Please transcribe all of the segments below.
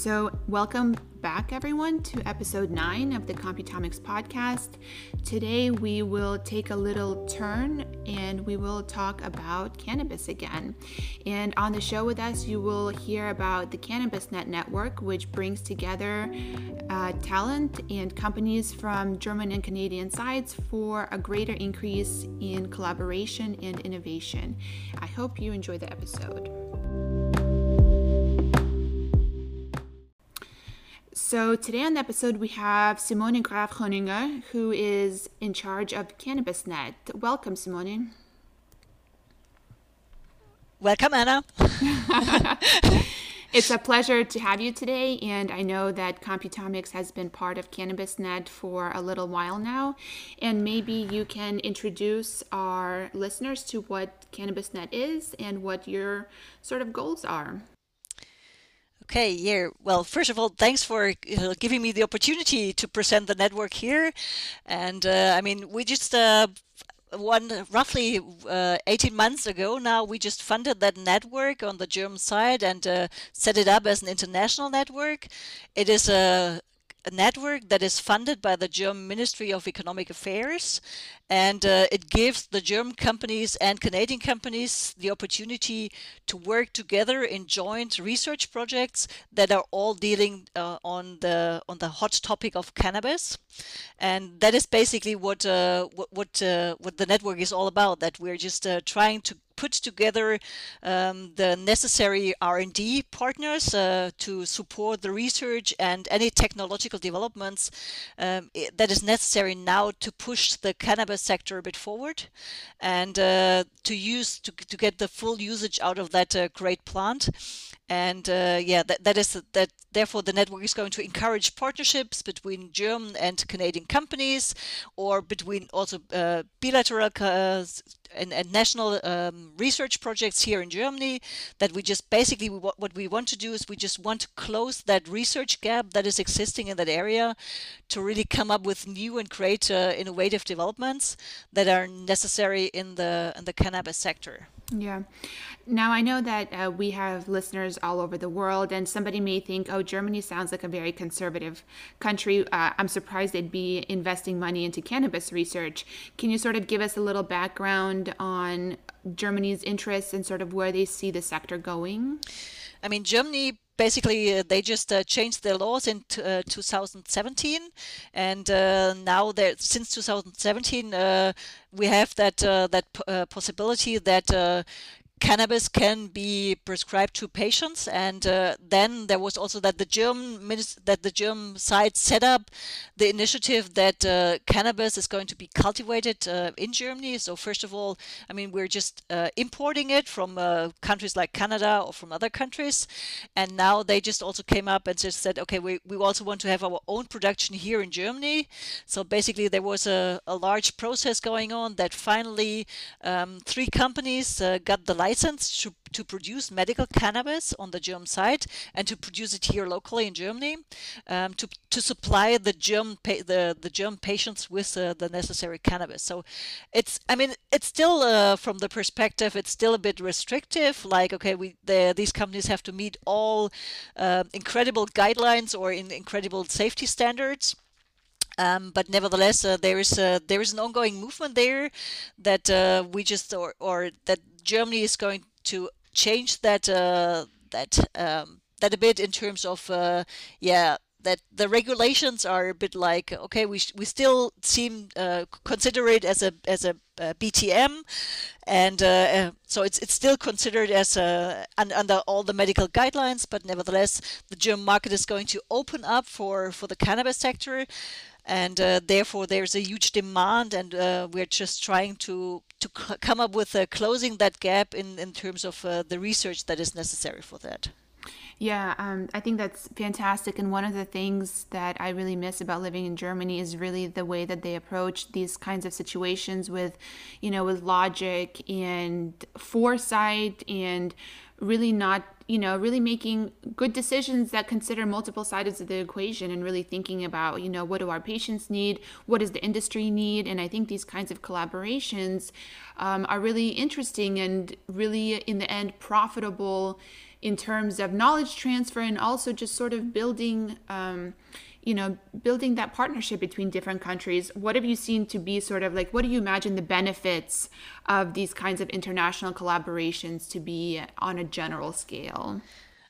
So, welcome back, everyone, to episode 9 of the Computomics podcast. Today, we will take a little turn and we will talk about cannabis again. And on the show with us, you will hear about the CannabisNet Network, which brings together uh, talent and companies from German and Canadian sides for a greater increase in collaboration and innovation. I hope you enjoy the episode. So today on the episode we have Simone Graf Groninger, who is in charge of CannabisNet. Welcome, Simone. Welcome, Anna. it's a pleasure to have you today, and I know that Computomics has been part of CannabisNet for a little while now, and maybe you can introduce our listeners to what CannabisNet is and what your sort of goals are. Okay, yeah. Well, first of all, thanks for giving me the opportunity to present the network here. And uh, I mean, we just uh, one roughly uh, 18 months ago now we just funded that network on the german side and uh, set it up as an international network it is a a network that is funded by the German Ministry of Economic Affairs, and uh, it gives the German companies and Canadian companies the opportunity to work together in joint research projects that are all dealing uh, on the on the hot topic of cannabis, and that is basically what uh, what what, uh, what the network is all about. That we're just uh, trying to put together um, the necessary R&D partners uh, to support the research and any technological developments um, that is necessary now to push the cannabis sector a bit forward and uh, to use to, to get the full usage out of that uh, great plant. And uh, yeah that, that is that therefore the network is going to encourage partnerships between german and canadian companies or between also uh, bilateral uh, and, and national um, research projects here in Germany that we just basically what, what we want to do is we just want to close that research gap that is existing in that area to really come up with new and great uh, innovative developments that are necessary in the in the cannabis sector. Yeah. Now, I know that uh, we have listeners all over the world, and somebody may think, oh, Germany sounds like a very conservative country. Uh, I'm surprised they'd be investing money into cannabis research. Can you sort of give us a little background on Germany's interests and sort of where they see the sector going? I mean, Germany basically uh, they just uh, changed their laws in uh, 2017 and uh, now since 2017 uh, we have that that possibility that cannabis can be prescribed to patients. And uh, then there was also that the German that the German side set up the initiative that uh, cannabis is going to be cultivated uh, in Germany. So first of all I mean we're just uh, importing it from uh, countries like Canada or from other countries. And now they just also came up and just said okay we, we also want to have our own production here in Germany. So basically there was a, a large process going on that finally um, three companies uh, got the license license to, to produce medical cannabis on the German side and to produce it here locally in Germany um, to, to supply the German the, the German patients with uh, the necessary cannabis. So it's I mean it's still uh, from the perspective it's still a bit restrictive. Like okay, we the, these companies have to meet all uh, incredible guidelines or in incredible safety standards. Um, but nevertheless, uh, there is a, there is an ongoing movement there that uh, we just or, or that Germany is going to change that uh, that um, that a bit in terms of uh, yeah that the regulations are a bit like okay we, we still seem uh, consider it as a as a, a BTM and uh, uh, so it's it's still considered as a un, under all the medical guidelines but nevertheless the German market is going to open up for for the cannabis sector and uh, therefore there's a huge demand and uh, we're just trying to to come up with uh, closing that gap in in terms of uh, the research that is necessary for that yeah, um, I think that's fantastic. And one of the things that I really miss about living in Germany is really the way that they approach these kinds of situations with, you know, with logic and foresight and really not you know really making good decisions that consider multiple sides of the equation and really thinking about you know what do our patients need? What does the industry need? And i think these kinds of collaborations um, are really interesting and really in the end profitable in terms of knowledge transfer and also just sort of building um, you know building that partnership between different countries what have you seen to be sort of like what do you imagine the benefits of these kinds of international collaborations to be on a general scale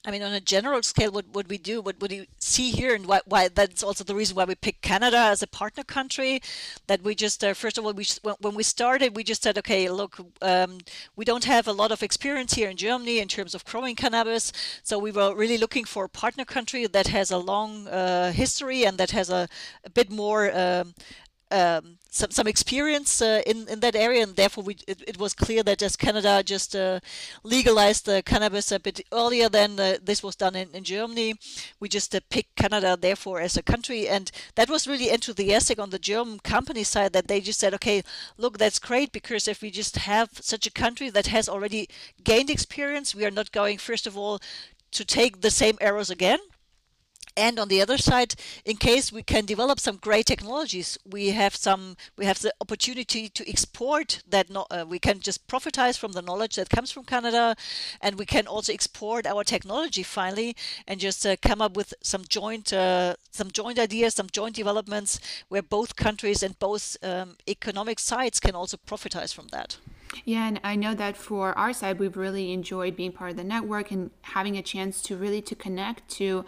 I mean, on a general scale, what, would we do, what, would you see here, and why, why that's also the reason why we picked Canada as a partner country, that we just, uh, first of all, we when we started, we just said, okay, look, um, we don't have a lot of experience here in Germany in terms of growing cannabis, so we were really looking for a partner country that has a long uh, history and that has a, a bit more um, um, some some experience uh, in in that area, and therefore we it, it was clear that as Canada just uh, legalized the cannabis a bit earlier than uh, this was done in, in Germany, we just uh, picked Canada therefore as a country, and that was really enthusiastic on the German company side that they just said, okay, look, that's great because if we just have such a country that has already gained experience, we are not going first of all to take the same errors again and on the other side in case we can develop some great technologies we have some we have the opportunity to export that no, uh, we can just profitize from the knowledge that comes from canada and we can also export our technology finally and just uh, come up with some joint uh, some joint ideas some joint developments where both countries and both um, economic sides can also profitize from that. Yeah, and I know that for our side, we've really enjoyed being part of the network and having a chance to really to connect to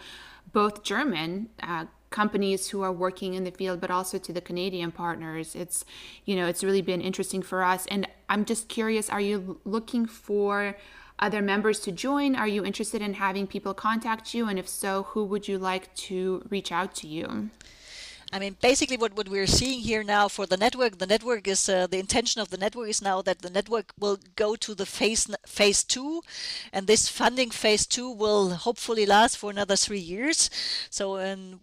both German uh, companies who are working in the field, but also to the Canadian partners. It's, you know, it's really been interesting for us. And I'm just curious, are you looking for other members to join? Are you interested in having people contact you? And if so, who would you like to reach out to you? I mean, basically, what, what we're seeing here now for the network, the network is uh, the intention of the network is now that the network will go to the phase phase two, and this funding phase two will hopefully last for another three years. So, and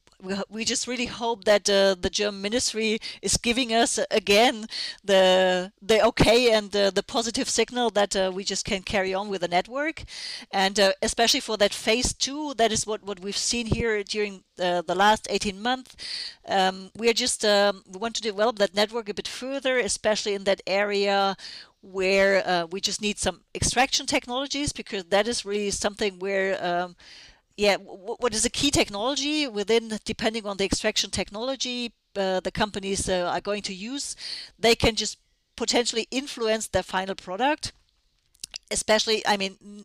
we, just really hope that uh, the German ministry is giving us uh, again the the okay and uh, the positive signal that uh, we just can carry on with the network, and uh, especially for that phase two, that is what what we've seen here during uh, the last 18 months. Um, we are just um, we want to develop that network a bit further, especially in that area where we just need some extraction technologies because that is really something where um, yeah, what is a key technology within, depending on the extraction technology uh, the companies uh, are going to use, they can just potentially influence their final product. Especially, I mean,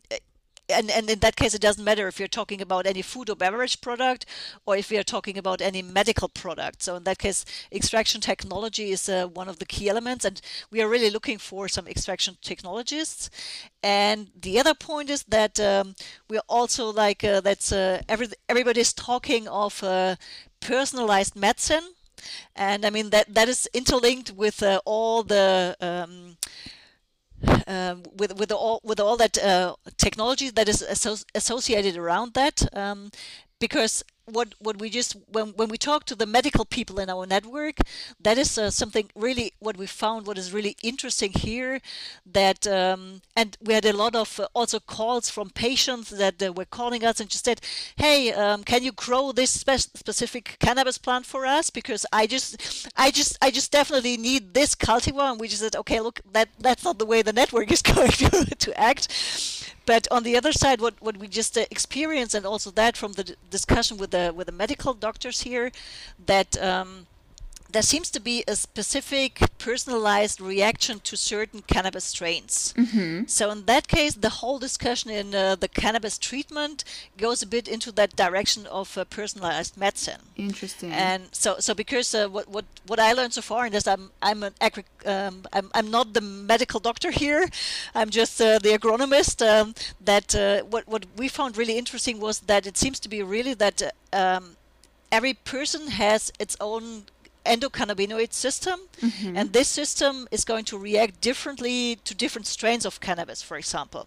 and, and in that case, it doesn't matter if you're talking about any food or beverage product or if we are talking about any medical product. So in that case, extraction technology is uh, one of the key elements, and we are really looking for some extraction technologists. And the other point is that um, we're also like uh, that's uh, every everybody's talking of uh, personalized medicine, and I mean that that is interlinked with uh, all the um, um, with with all with all that uh, technology that is asso- associated around that, um, because what what we just when when we talk to the medical people in our network that is uh, something really what we found what is really interesting here that um, and we had a lot of uh, also calls from patients that uh, were calling us and just said hey um, can you grow this spe- specific cannabis plant for us? Because i just i just i just definitely need this cultivar. And we just said okay look that that's not the way the network is going to, to act but on the other side, what, what we just uh, experienced, and also that from the discussion with the with the medical doctors here, that um, there seems to be a specific personalized reaction to certain cannabis strains. Mm-hmm. So in that case, the whole discussion in uh, the cannabis treatment goes a bit into that direction of uh, personalized medicine. Interesting. And so, so because uh, what what what I learned so far, and as I'm I'm an agri- um, I'm I'm not the medical doctor here, I'm just uh, the agronomist. Um, that uh, what what we found really interesting was that it seems to be really that. Uh, um, every person has its own endocannabinoid system, mm-hmm. and this system is going to react differently to different strains of cannabis, for example.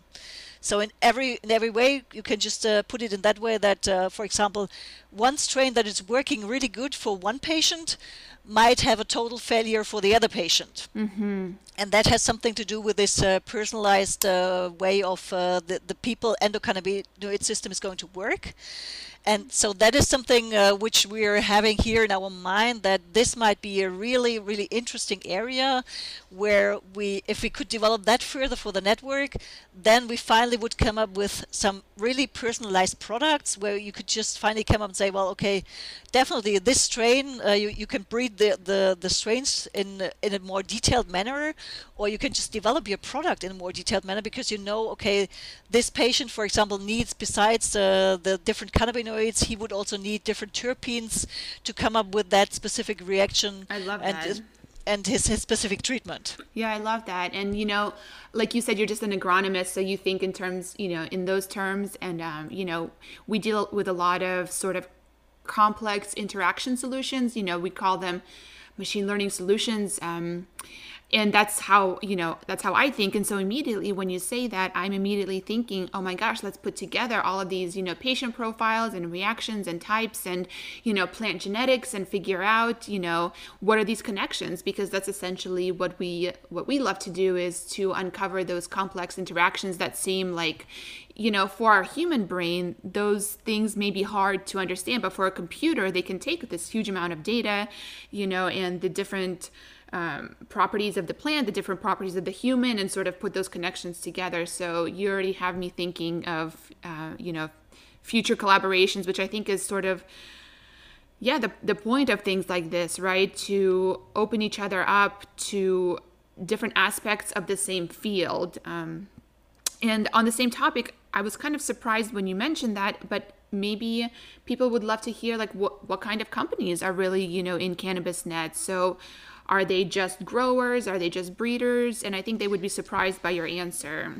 So in every in every way, you can just uh, put it in that way that, uh, for example, one strain that is working really good for one patient might have a total failure for the other patient. Mm-hmm. And that has something to do with this uh, personalized uh, way of uh, the, the people endocannabinoid system is going to work. And so that is something uh, which we are having here in our mind that this might be a really, really interesting area where we, if we could develop that further for the network, then we finally would come up with some really personalized products where you could just finally come up say, well, okay, definitely this strain, uh, you, you can breed the, the, the strains in, in a more detailed manner, or you can just develop your product in a more detailed manner because you know, okay, this patient, for example, needs, besides uh, the different cannabinoids, he would also need different terpenes to come up with that specific reaction. I love and, that and his, his specific treatment. Yeah, I love that. And you know, like you said, you're just an agronomist, so you think in terms, you know, in those terms. And um, you know, we deal with a lot of sort of complex interaction solutions. You know, we call them machine learning solutions. Um, and that's how you know that's how i think. And so immediately when you say that i'm immediately thinking oh my gosh let's put together all of these you know patient profiles and reactions and types and you know plant genetics and figure out you know what are these connections? Because that's essentially what we what we love to do is to uncover those complex interactions that seem like you know, for our human brain, those things may be hard to understand, but for a computer, they can take this huge amount of data, you know, and the different um, properties of the plant, the different properties of the human, and sort of put those connections together. So you already have me thinking of, uh, you know, future collaborations, which I think is sort of, yeah, the, the point of things like this, right? To open each other up to different aspects of the same field. Um, and on the same topic, I was kind of surprised when you mentioned that, but maybe people would love to hear like what, what kind of companies are really, you know, in CannabisNet. So are they just growers? Are they just breeders? And I think they would be surprised by your answer.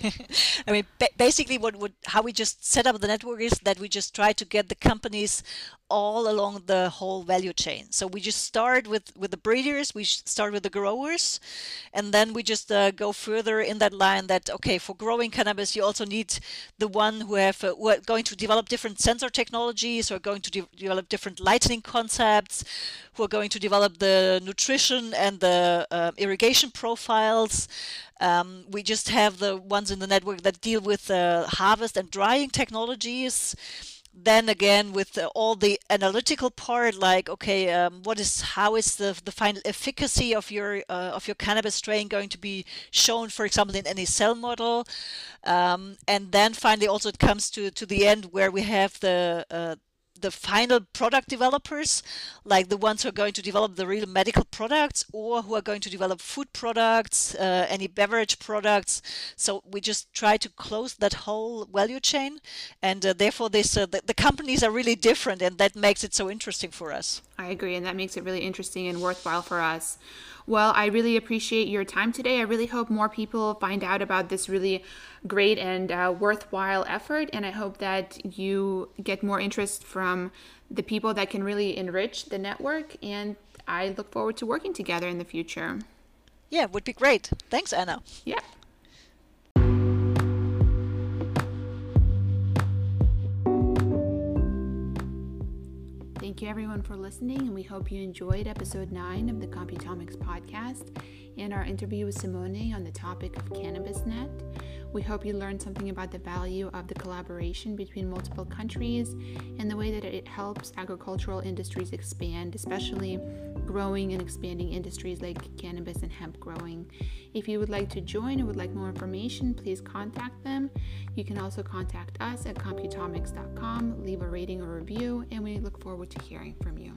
I mean, ba- basically, what would how we just set up the network is that we just try to get the companies all along the whole value chain. So we just start with with the breeders, we start with the growers, and then we just uh, go further in that line. That okay, for growing cannabis, you also need the one who have uh, who are going to develop different sensor technologies, who are going to de- develop different lighting concepts, who are going to develop the nutrition and the uh, irrigation profiles. Um, we just have the ones in the network that deal with uh, harvest and drying technologies. Then again, with uh, all the analytical part, like okay, um, what is how is the the final efficacy of your uh, of your cannabis strain going to be shown, for example, in any cell model, um, and then finally also it comes to to the end where we have the uh, the final product developers, like the ones who are going to develop the real medical products or who are going to develop food products, uh, any beverage products. So we just try to close that whole value chain, and uh, therefore this uh, the, the companies are really different, and that makes it so interesting for us. I agree, and that makes it really interesting and worthwhile for us. Well, I really appreciate your time today. I really hope more people find out about this really great and uh, worthwhile effort. And I hope that you get more interest from the people that can really enrich the network. And I look forward to working together in the future. Yeah, would be great. Thanks, Anna. Yeah. Thank you everyone for listening, and we hope you enjoyed episode 9 of the Computomics podcast and our interview with Simone on the topic of CannabisNet. We hope you learned something about the value of the collaboration between multiple countries and the way that it helps agricultural industries expand, especially growing and expanding industries like cannabis and hemp growing. If you would like to join or would like more information, please contact them. You can also contact us at computomics.com, leave a rating or review, and we look forward to hearing from you.